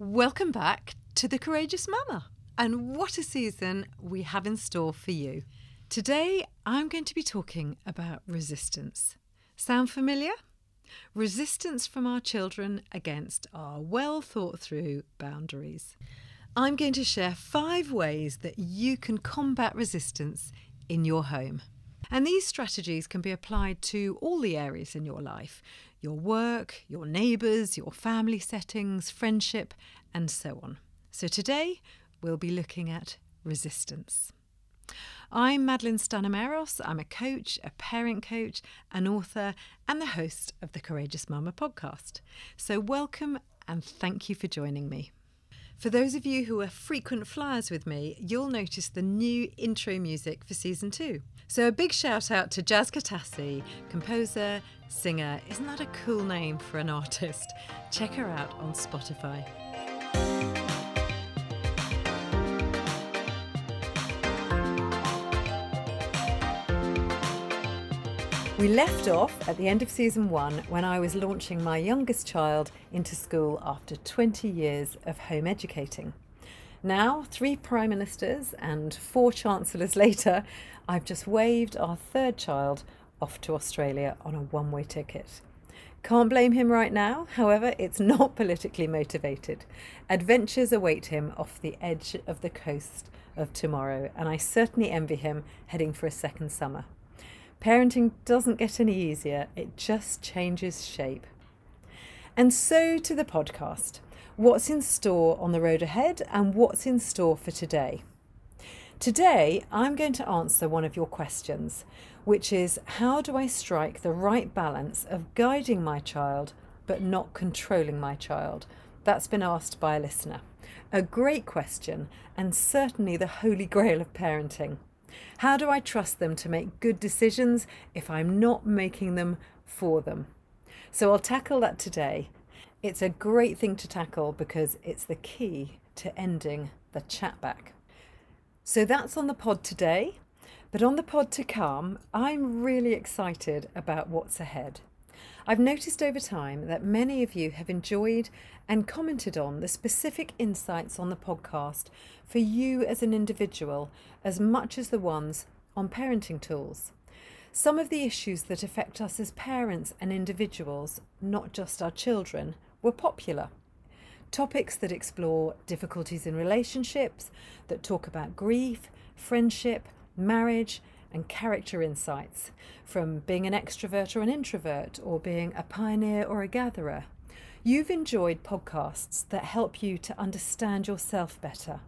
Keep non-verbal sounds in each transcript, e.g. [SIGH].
Welcome back to The Courageous Mama, and what a season we have in store for you. Today, I'm going to be talking about resistance. Sound familiar? Resistance from our children against our well thought through boundaries. I'm going to share five ways that you can combat resistance in your home. And these strategies can be applied to all the areas in your life your work, your neighbours, your family settings, friendship, and so on. So today we'll be looking at resistance. I'm Madeleine Stanamaros. I'm a coach, a parent coach, an author, and the host of the Courageous Mama podcast. So, welcome and thank you for joining me. For those of you who are frequent flyers with me, you'll notice the new intro music for season two. So, a big shout out to Jazz Katassi, composer, singer. Isn't that a cool name for an artist? Check her out on Spotify. We left off at the end of season one when I was launching my youngest child into school after 20 years of home educating. Now, three prime ministers and four chancellors [LAUGHS] later, I've just waved our third child off to Australia on a one way ticket. Can't blame him right now, however, it's not [LAUGHS] politically motivated. Adventures await him off the edge of the coast of tomorrow, and I certainly envy him heading for a second summer. Parenting doesn't get any easier, it just changes shape. And so to the podcast what's in store on the road ahead and what's in store for today. Today, I'm going to answer one of your questions, which is how do I strike the right balance of guiding my child but not controlling my child? That's been asked by a listener. A great question, and certainly the holy grail of parenting. How do I trust them to make good decisions if I'm not making them for them? So I'll tackle that today. It's a great thing to tackle because it's the key to ending the chatback. So that's on the pod today. But on the pod to come, I'm really excited about what's ahead. I've noticed over time that many of you have enjoyed and commented on the specific insights on the podcast for you as an individual as much as the ones on parenting tools. Some of the issues that affect us as parents and individuals, not just our children, were popular. Topics that explore difficulties in relationships, that talk about grief, friendship, marriage, and character insights from being an extrovert or an introvert, or being a pioneer or a gatherer. You've enjoyed podcasts that help you to understand yourself better.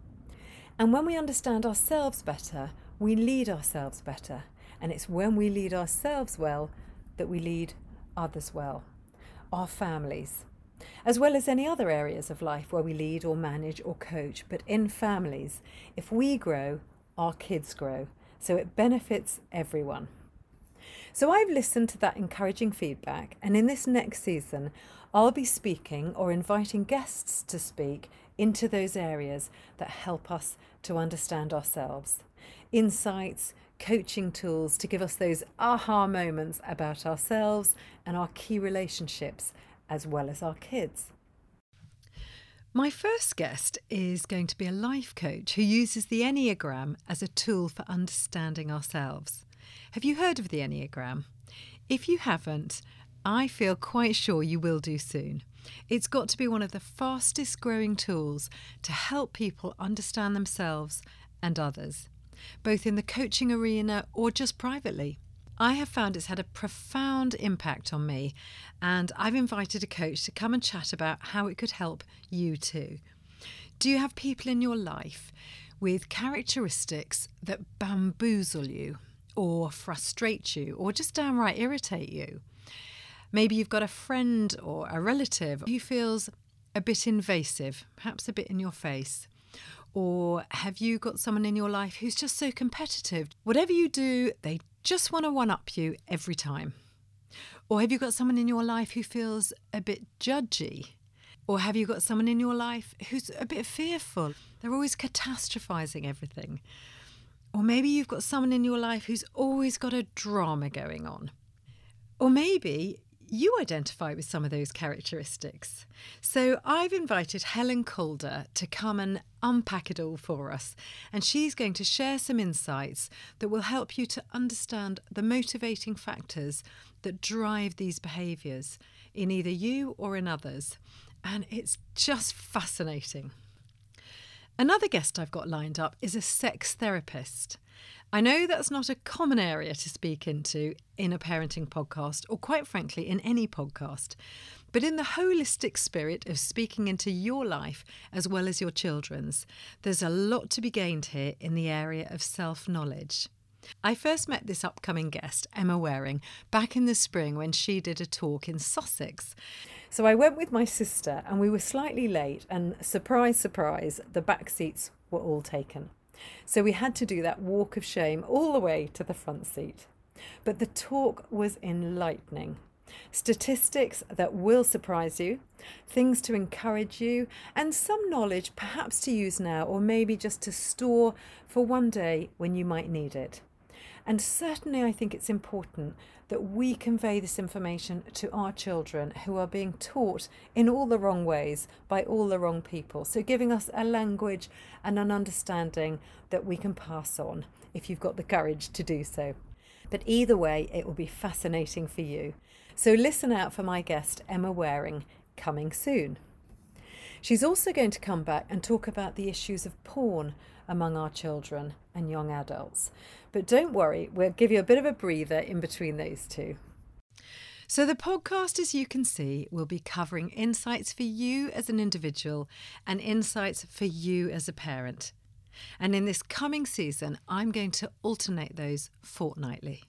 And when we understand ourselves better, we lead ourselves better. And it's when we lead ourselves well that we lead others well, our families, as well as any other areas of life where we lead or manage or coach. But in families, if we grow, our kids grow. So it benefits everyone. So I've listened to that encouraging feedback, and in this next season, I'll be speaking or inviting guests to speak into those areas that help us to understand ourselves. Insights, coaching tools to give us those aha moments about ourselves and our key relationships, as well as our kids. My first guest is going to be a life coach who uses the Enneagram as a tool for understanding ourselves. Have you heard of the Enneagram? If you haven't, I feel quite sure you will do soon. It's got to be one of the fastest growing tools to help people understand themselves and others, both in the coaching arena or just privately. I have found it's had a profound impact on me, and I've invited a coach to come and chat about how it could help you too. Do you have people in your life with characteristics that bamboozle you, or frustrate you, or just downright irritate you? Maybe you've got a friend or a relative who feels a bit invasive, perhaps a bit in your face. Or have you got someone in your life who's just so competitive? Whatever you do, they just want to one up you every time? Or have you got someone in your life who feels a bit judgy? Or have you got someone in your life who's a bit fearful? They're always catastrophizing everything. Or maybe you've got someone in your life who's always got a drama going on. Or maybe you identify with some of those characteristics. So I've invited Helen Calder to come and unpack it all for us. And she's going to share some insights that will help you to understand the motivating factors that drive these behaviours in either you or in others. And it's just fascinating. Another guest I've got lined up is a sex therapist. I know that's not a common area to speak into in a parenting podcast, or quite frankly, in any podcast. But in the holistic spirit of speaking into your life as well as your children's, there's a lot to be gained here in the area of self knowledge. I first met this upcoming guest, Emma Waring, back in the spring when she did a talk in Sussex. So I went with my sister and we were slightly late, and surprise, surprise, the back seats were all taken. So we had to do that walk of shame all the way to the front seat. But the talk was enlightening. Statistics that will surprise you, things to encourage you, and some knowledge perhaps to use now or maybe just to store for one day when you might need it. And certainly, I think it's important that we convey this information to our children who are being taught in all the wrong ways by all the wrong people. So, giving us a language and an understanding that we can pass on if you've got the courage to do so. But either way, it will be fascinating for you. So, listen out for my guest, Emma Waring, coming soon. She's also going to come back and talk about the issues of porn among our children and young adults. But don't worry, we'll give you a bit of a breather in between those two. So, the podcast, as you can see, will be covering insights for you as an individual and insights for you as a parent. And in this coming season, I'm going to alternate those fortnightly.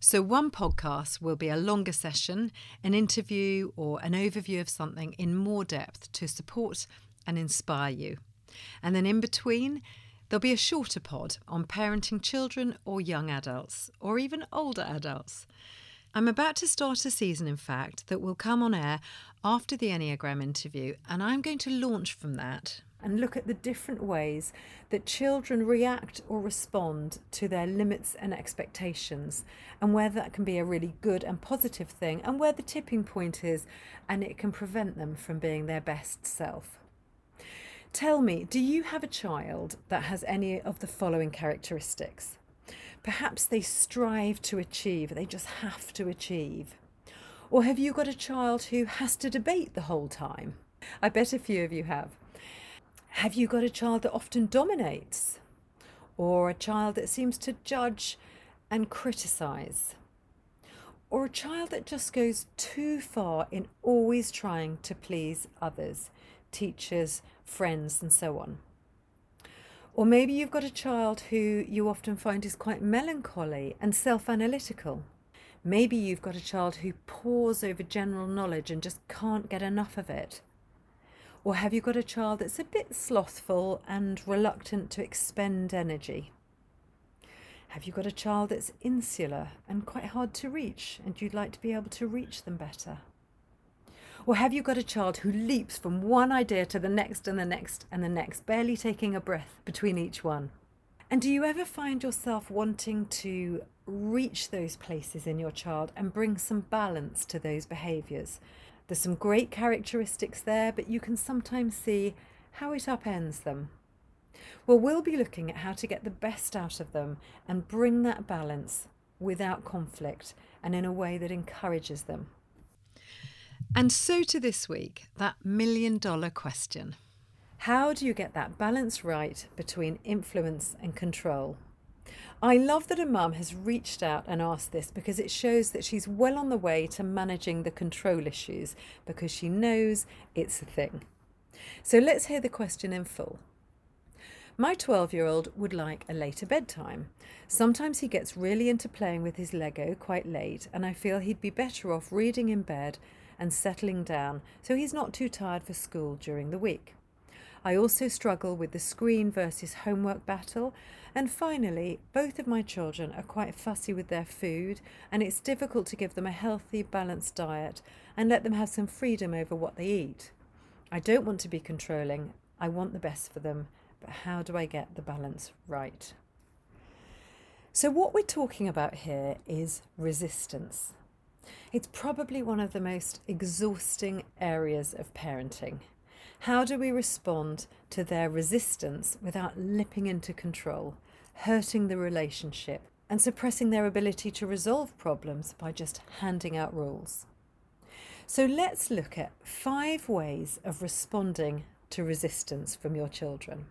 So, one podcast will be a longer session, an interview, or an overview of something in more depth to support and inspire you. And then in between, there'll be a shorter pod on parenting children or young adults, or even older adults. I'm about to start a season, in fact, that will come on air after the Enneagram interview, and I'm going to launch from that and look at the different ways that children react or respond to their limits and expectations, and where that can be a really good and positive thing, and where the tipping point is, and it can prevent them from being their best self. Tell me, do you have a child that has any of the following characteristics? Perhaps they strive to achieve, they just have to achieve. Or have you got a child who has to debate the whole time? I bet a few of you have. Have you got a child that often dominates? Or a child that seems to judge and criticise? Or a child that just goes too far in always trying to please others, teachers, friends, and so on. Or maybe you've got a child who you often find is quite melancholy and self analytical. Maybe you've got a child who pores over general knowledge and just can't get enough of it. Or have you got a child that's a bit slothful and reluctant to expend energy? Have you got a child that's insular and quite hard to reach and you'd like to be able to reach them better? Or have you got a child who leaps from one idea to the next and the next and the next, barely taking a breath between each one? And do you ever find yourself wanting to reach those places in your child and bring some balance to those behaviours? There's some great characteristics there, but you can sometimes see how it upends them. Well, we'll be looking at how to get the best out of them and bring that balance without conflict and in a way that encourages them. And so to this week, that million dollar question. How do you get that balance right between influence and control? I love that a mum has reached out and asked this because it shows that she's well on the way to managing the control issues because she knows it's a thing. So let's hear the question in full. My 12 year old would like a later bedtime. Sometimes he gets really into playing with his Lego quite late, and I feel he'd be better off reading in bed and settling down so he's not too tired for school during the week. I also struggle with the screen versus homework battle. And finally, both of my children are quite fussy with their food, and it's difficult to give them a healthy, balanced diet and let them have some freedom over what they eat. I don't want to be controlling, I want the best for them, but how do I get the balance right? So, what we're talking about here is resistance. It's probably one of the most exhausting areas of parenting. How do we respond to their resistance without lipping into control, hurting the relationship, and suppressing their ability to resolve problems by just handing out rules? So let's look at five ways of responding to resistance from your children.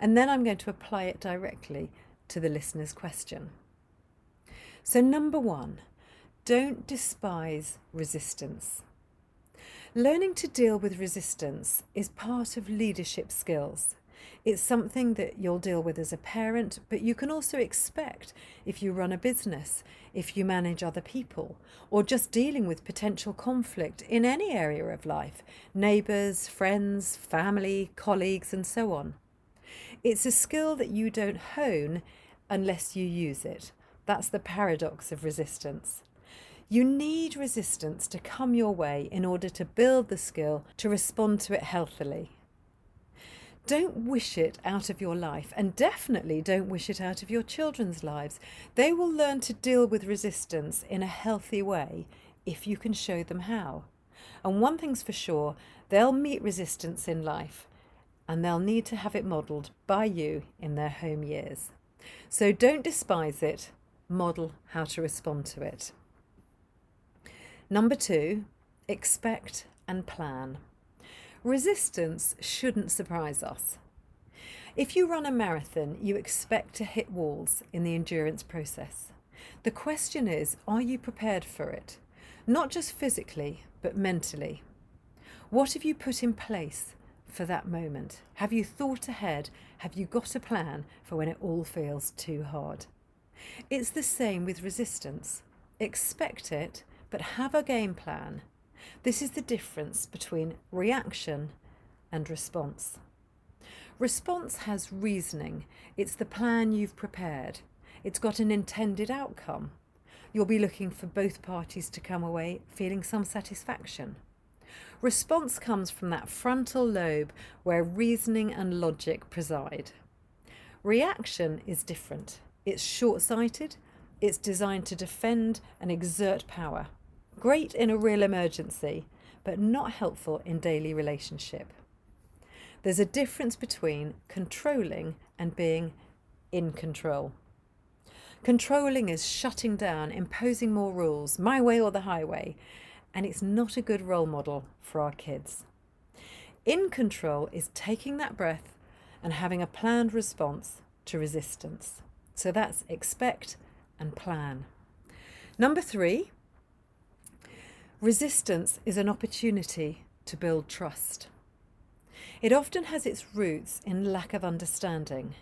And then I'm going to apply it directly to the listener's question. So, number one, don't despise resistance. Learning to deal with resistance is part of leadership skills. It's something that you'll deal with as a parent, but you can also expect if you run a business, if you manage other people, or just dealing with potential conflict in any area of life neighbours, friends, family, colleagues, and so on. It's a skill that you don't hone unless you use it. That's the paradox of resistance. You need resistance to come your way in order to build the skill to respond to it healthily. Don't wish it out of your life, and definitely don't wish it out of your children's lives. They will learn to deal with resistance in a healthy way if you can show them how. And one thing's for sure they'll meet resistance in life, and they'll need to have it modelled by you in their home years. So don't despise it, model how to respond to it. Number two, expect and plan. Resistance shouldn't surprise us. If you run a marathon, you expect to hit walls in the endurance process. The question is are you prepared for it? Not just physically, but mentally. What have you put in place for that moment? Have you thought ahead? Have you got a plan for when it all feels too hard? It's the same with resistance. Expect it, but have a game plan this is the difference between reaction and response. Response has reasoning, it's the plan you've prepared, it's got an intended outcome. You'll be looking for both parties to come away feeling some satisfaction. Response comes from that frontal lobe where reasoning and logic preside. Reaction is different. It's short sighted, it's designed to defend and exert power. Great in a real emergency, but not helpful in daily relationship. There's a difference between controlling and being in control. Controlling is shutting down, imposing more rules, my way or the highway, and it's not a good role model for our kids. In control is taking that breath and having a planned response to resistance. So that's expect and plan. Number three, Resistance is an opportunity to build trust. It often has its roots in lack of understanding.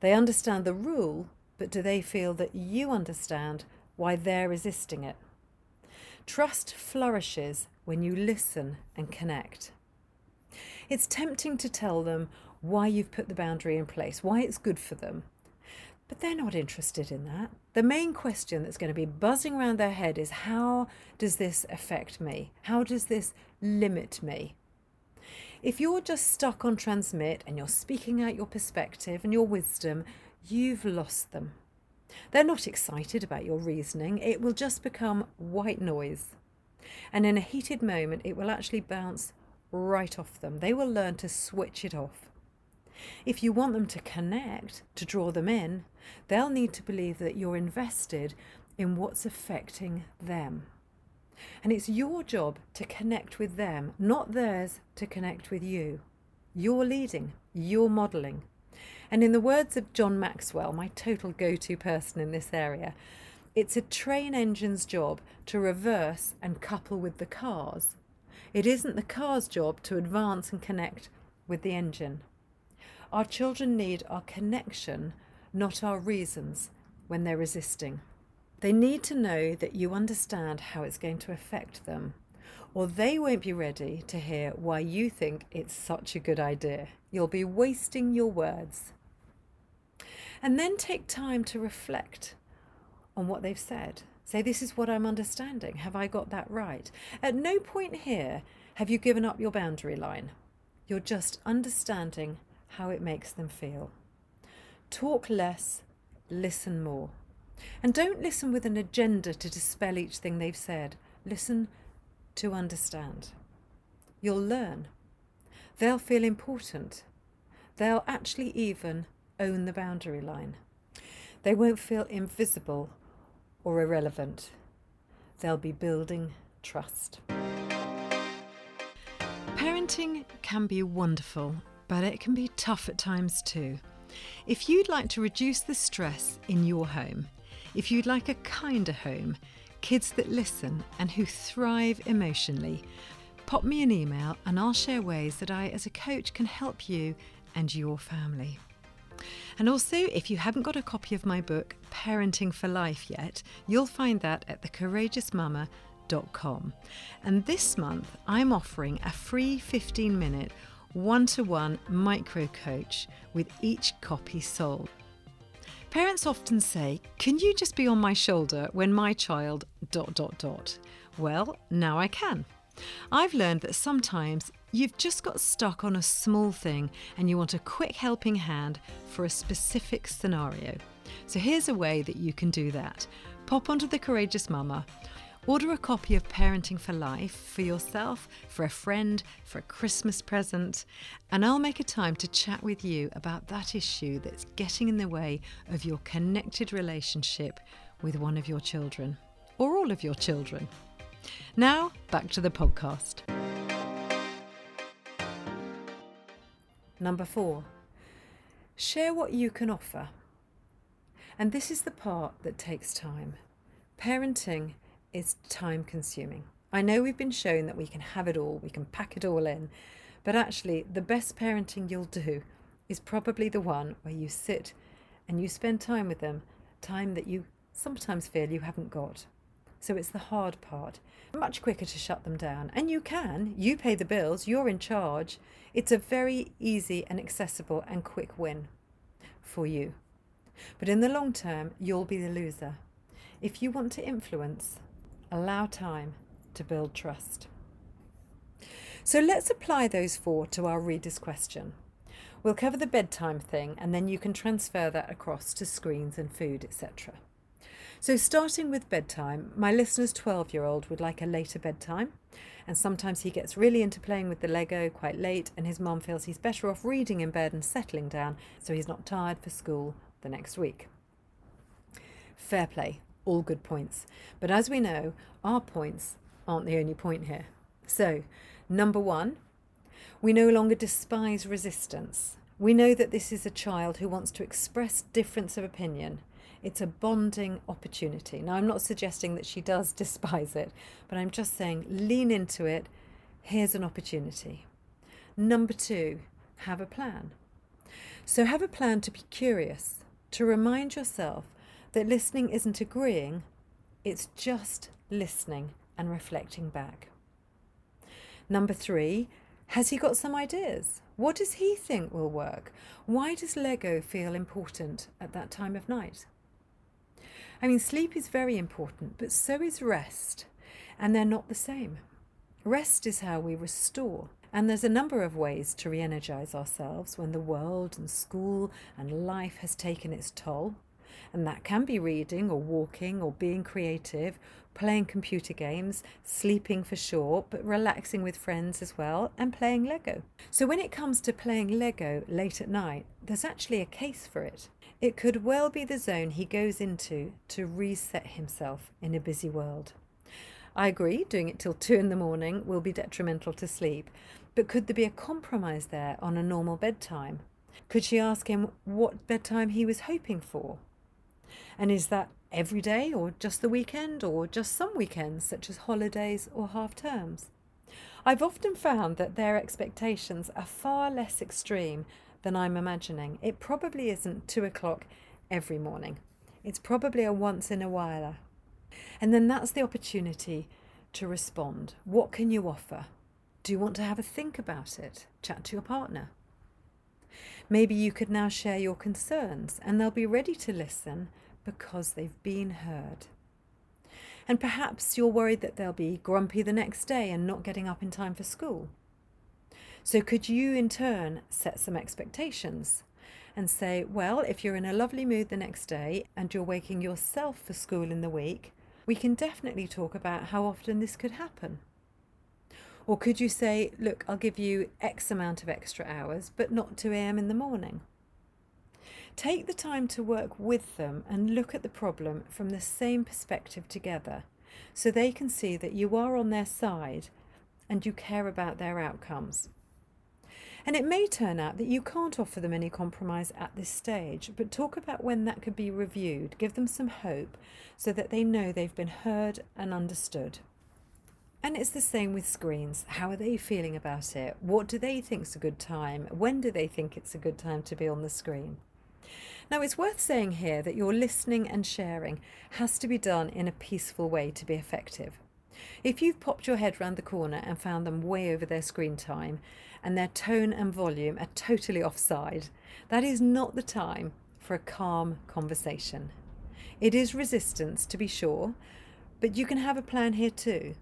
They understand the rule, but do they feel that you understand why they're resisting it? Trust flourishes when you listen and connect. It's tempting to tell them why you've put the boundary in place, why it's good for them, but they're not interested in that. The main question that's going to be buzzing around their head is how does this affect me? How does this limit me? If you're just stuck on transmit and you're speaking out your perspective and your wisdom, you've lost them. They're not excited about your reasoning, it will just become white noise. And in a heated moment, it will actually bounce right off them. They will learn to switch it off. If you want them to connect, to draw them in, they'll need to believe that you're invested in what's affecting them. And it's your job to connect with them, not theirs to connect with you. You're leading, you're modelling. And in the words of John Maxwell, my total go to person in this area, it's a train engine's job to reverse and couple with the cars. It isn't the car's job to advance and connect with the engine. Our children need our connection, not our reasons, when they're resisting. They need to know that you understand how it's going to affect them, or they won't be ready to hear why you think it's such a good idea. You'll be wasting your words. And then take time to reflect on what they've said. Say, This is what I'm understanding. Have I got that right? At no point here have you given up your boundary line. You're just understanding how it makes them feel. Talk less, listen more. And don't listen with an agenda to dispel each thing they've said. Listen to understand. You'll learn. They'll feel important. They'll actually even own the boundary line. They won't feel invisible or irrelevant. They'll be building trust. Parenting can be wonderful, but it can be tough at times too. If you'd like to reduce the stress in your home, if you'd like a kinder home, kids that listen and who thrive emotionally, pop me an email and I'll share ways that I, as a coach, can help you and your family. And also, if you haven't got a copy of my book, Parenting for Life, yet, you'll find that at thecourageousmama.com. And this month, I'm offering a free 15 minute one to one micro coach with each copy sold. Parents often say, Can you just be on my shoulder when my child dot dot dot? Well, now I can. I've learned that sometimes you've just got stuck on a small thing and you want a quick helping hand for a specific scenario. So here's a way that you can do that. Pop onto The Courageous Mama, order a copy of Parenting for Life for yourself, for a friend, for a Christmas present, and I'll make a time to chat with you about that issue that's getting in the way of your connected relationship with one of your children or all of your children. Now, back to the podcast. Number four, share what you can offer. And this is the part that takes time. Parenting is time consuming. I know we've been shown that we can have it all, we can pack it all in, but actually, the best parenting you'll do is probably the one where you sit and you spend time with them, time that you sometimes feel you haven't got. So it's the hard part. Much quicker to shut them down. And you can. You pay the bills, you're in charge. It's a very easy and accessible and quick win for you. But in the long term, you'll be the loser. If you want to influence, allow time to build trust. So let's apply those four to our reader's question. We'll cover the bedtime thing and then you can transfer that across to screens and food, etc. So, starting with bedtime, my listener's 12 year old would like a later bedtime, and sometimes he gets really into playing with the Lego quite late, and his mum feels he's better off reading in bed and settling down so he's not tired for school the next week. Fair play, all good points. But as we know, our points aren't the only point here. So, number one, we no longer despise resistance. We know that this is a child who wants to express difference of opinion it's a bonding opportunity. Now, I'm not suggesting that she does [LAUGHS] despise it, but I'm just saying lean into it. Here's an opportunity. Number two, have a plan. So, have a plan to be curious, to remind yourself that listening isn't agreeing, it's just listening and reflecting back. Number three, has he got some ideas? What does he think will work? Why does Lego feel important at that time of night? I mean, sleep is very important, but so is rest, and they're not the same. Rest is how we restore. And there's a number of ways to re energize ourselves when the world and school and life has taken its toll. And that can be reading or walking or being creative, playing computer games, sleeping for sure, but relaxing with friends as well, and playing Lego. So when it comes to playing Lego late at night, there's actually a case for it. It could well be the zone he goes into to reset himself in a busy world. I agree, doing it till two in the morning will be detrimental to sleep, but could there be a compromise there on a normal bedtime? Could she ask him what bedtime he was hoping for? And is that every day, or just the weekend, or just some weekends, such as holidays or half terms? I've often found that their expectations are far less extreme than I'm imagining. It probably isn't two o'clock every morning. It's probably a once in a while. And then that's the opportunity to respond. What can you offer? Do you want to have a think about it? Chat to your partner. Maybe you could now share your concerns and they'll be ready to listen because they've been heard. And perhaps you're worried that they'll be grumpy the next day and not getting up in time for school. So, could you in turn set some expectations? and say, well, if you're in a lovely mood the next day and you're waking yourself for school in the week, we can definitely talk about how often this could happen. Or could you say, look, I'll give you X amount of extra hours, but not 2 a.m. in the morning? Take the time to work with them and look at the problem from the same perspective together so they can see that you are on their side and you care about their outcomes. And it may turn out that you can't offer them any compromise at this stage, but talk about when that could be reviewed, give them some hope so that they know they've been heard and understood. And it's the same with screens. How are they feeling about it? What do they think's a good time? When do they think it's a good time to be on the screen? Now, it's worth saying here that your listening and sharing has to be done in a peaceful way to be effective. If you've popped your head round the corner and found them way over their screen time and their tone and volume are totally offside, that is not the time for a calm conversation. It is resistance, to be sure, but you can have a plan here too.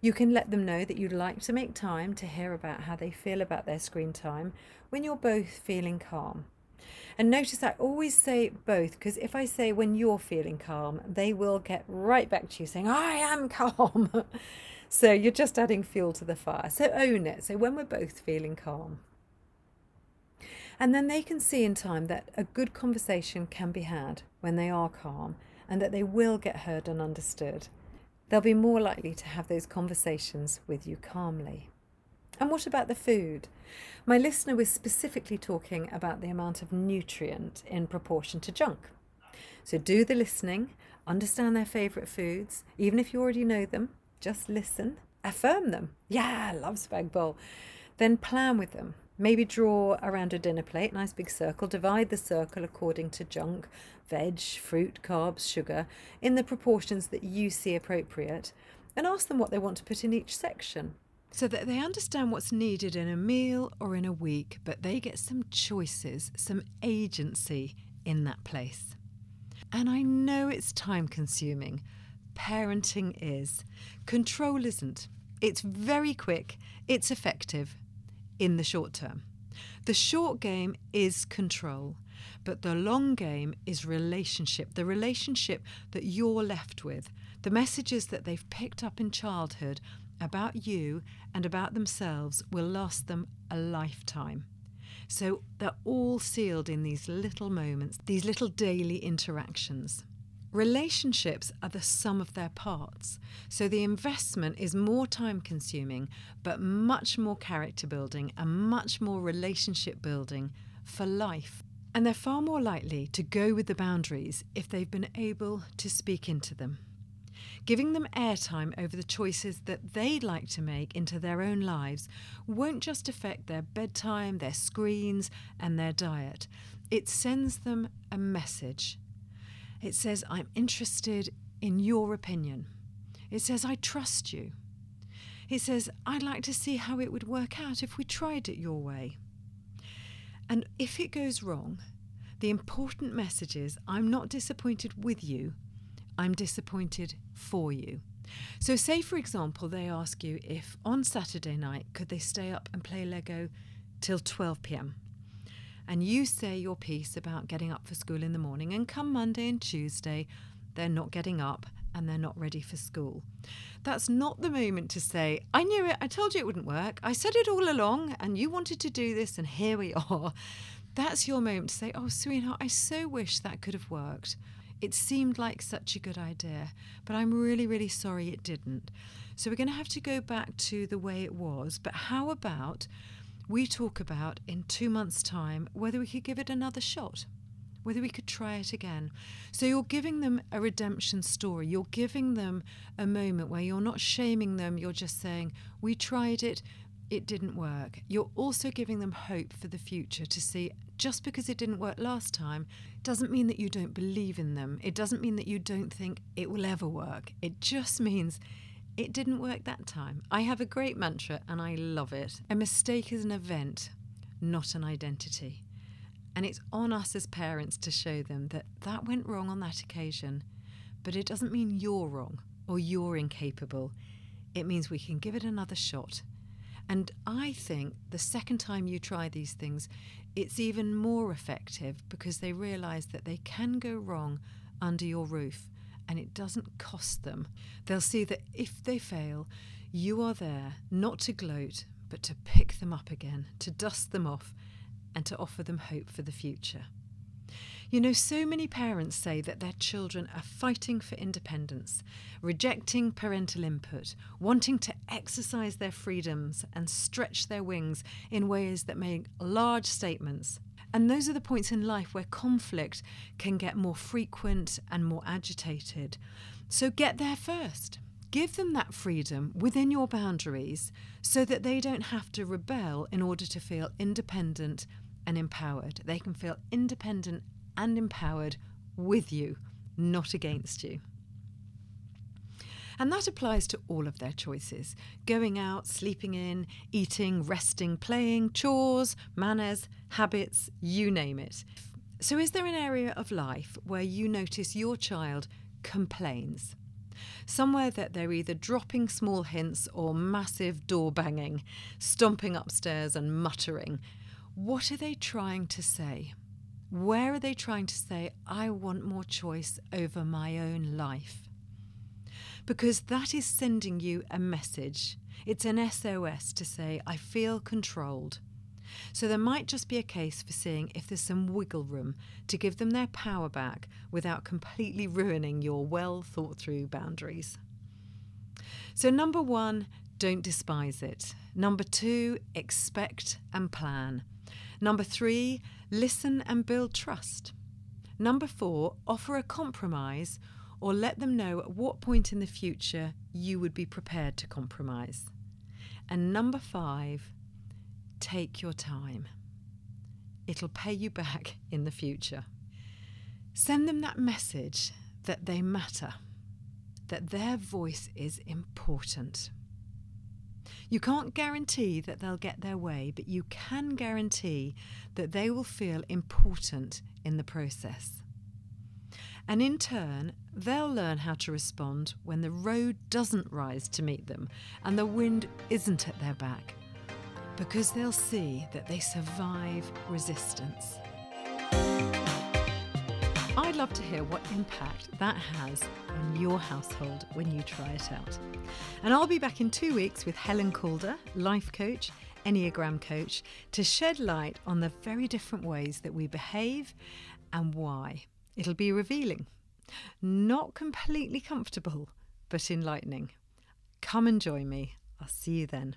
You can let them know that you'd like to make time to hear about how they feel about their screen time when you're both feeling calm. And notice I always say both because if I say when you're feeling calm, they will get right back to you saying, I am calm. [LAUGHS] so you're just adding fuel to the fire. So own it. So when we're both feeling calm. And then they can see in time that a good conversation can be had when they are calm and that they will get heard and understood. They'll be more likely to have those conversations with you calmly. And what about the food? My listener was specifically talking about the amount of nutrient in proportion to junk. So do the listening, understand their favourite foods, even if you already know them, just listen, affirm them. Yeah, love spag bowl. Then plan with them. Maybe draw around a dinner plate, nice big circle, divide the circle according to junk, veg, fruit, carbs, sugar, in the proportions that you see appropriate, and ask them what they want to put in each section so that they understand what's needed in a meal or in a week, but they get some choices, some agency in that place. And I know it's time consuming. Parenting is. Control isn't. It's very quick, it's effective in the short term. The short game is control, but the long game is relationship, the relationship that you're left with, the messages that they've picked up in childhood about you and about themselves will last them a lifetime. So they're all sealed in these little moments, these little daily interactions. Relationships are the sum of their parts, so the investment is more time consuming, but much more character building and much more relationship building for life. And they're far more likely to go with the boundaries if they've been able to speak into them giving them airtime over the choices that they'd like to make into their own lives won't just affect their bedtime, their screens, and their diet. It sends them a message. It says, I'm interested in your opinion. It says, I trust you. It says, I'd like to see how it would work out if we tried it your way. And if it goes wrong, the important message is, I'm not disappointed with you, I'm disappointed for you. So, say for example, they ask you if on Saturday night could they stay up and play Lego till 12 pm. And you say your piece about getting up for school in the morning, and come Monday and Tuesday, they're not getting up and they're not ready for school. That's not the moment to say, I knew it, I told you it wouldn't work, I said it all along, and you wanted to do this, and here we [LAUGHS] are. That's your moment to say, Oh, sweetheart, I so wish that could have worked. It seemed like such a good idea, but I'm really, really sorry it didn't. So we're going to have to go back to the way it was. But how about we talk about in two months' time whether we could give it another shot? Whether we could try it again. So you're giving them a redemption story. You're giving them a moment where you're not shaming them. You're just saying, We tried it, it didn't work. You're also giving them hope for the future to see just because it didn't work last time doesn't mean that you don't believe in them. It doesn't mean that you don't think it will ever work. It just means it didn't work that time. I have a great mantra and I love it. A mistake is an event, not an identity. And it's on us as parents to show them that that went wrong on that occasion, but it doesn't mean you're wrong or you're incapable. It means we can give it another shot And I think the second time you try these things, it's even more effective because they realise that they can go wrong under your roof and it doesn't cost them. They'll see that if they fail, you are there not to gloat, but to pick them up again, to dust them off, and to offer them hope for the future. You know, so many parents say that their children are fighting for independence, rejecting parental input, wanting to exercise their freedoms and stretch their wings in ways that make large statements. And those are the points in life where conflict can get more frequent and more agitated. So get there first. Give them that freedom within your boundaries so that they don't have to rebel in order to feel independent and empowered. They can feel independent and empowered with you, not against you. And that applies to all of their choices going out, sleeping in, eating, resting, playing, chores, manners, habits, you name it. So, is there an area of life where you notice your child complains? Somewhere that they're either dropping small hints or massive door banging, stomping upstairs and muttering. What are they trying to say? Where are they trying to say, I want more choice over my own life? Because that is sending you a message. It's an SOS to say, I feel controlled. So there might just be a case for seeing if there's some wiggle room to give them their power back without completely ruining your well thought through boundaries. So, number one, don't despise it. Number two, expect and plan. Number three, listen and build trust. Number four, offer a compromise or let them know at what point in the future you would be prepared to compromise. And number five, take your time. It'll pay you back [LAUGHS] in the future. Send them that message that they matter, that their voice is important. You can't guarantee that they'll get their way, but you can guarantee that they will feel important in the process. And in turn, they'll learn how to respond when the road doesn't rise to meet them and the wind isn't at their back, because they'll see that they survive resistance. Love to hear what impact that has on your household when you try it out. And I'll be back in two weeks with Helen Calder, life coach, Enneagram coach, to shed light on the very different ways that we behave and why. It'll be revealing, not completely comfortable, but enlightening. Come and join me. I'll see you then.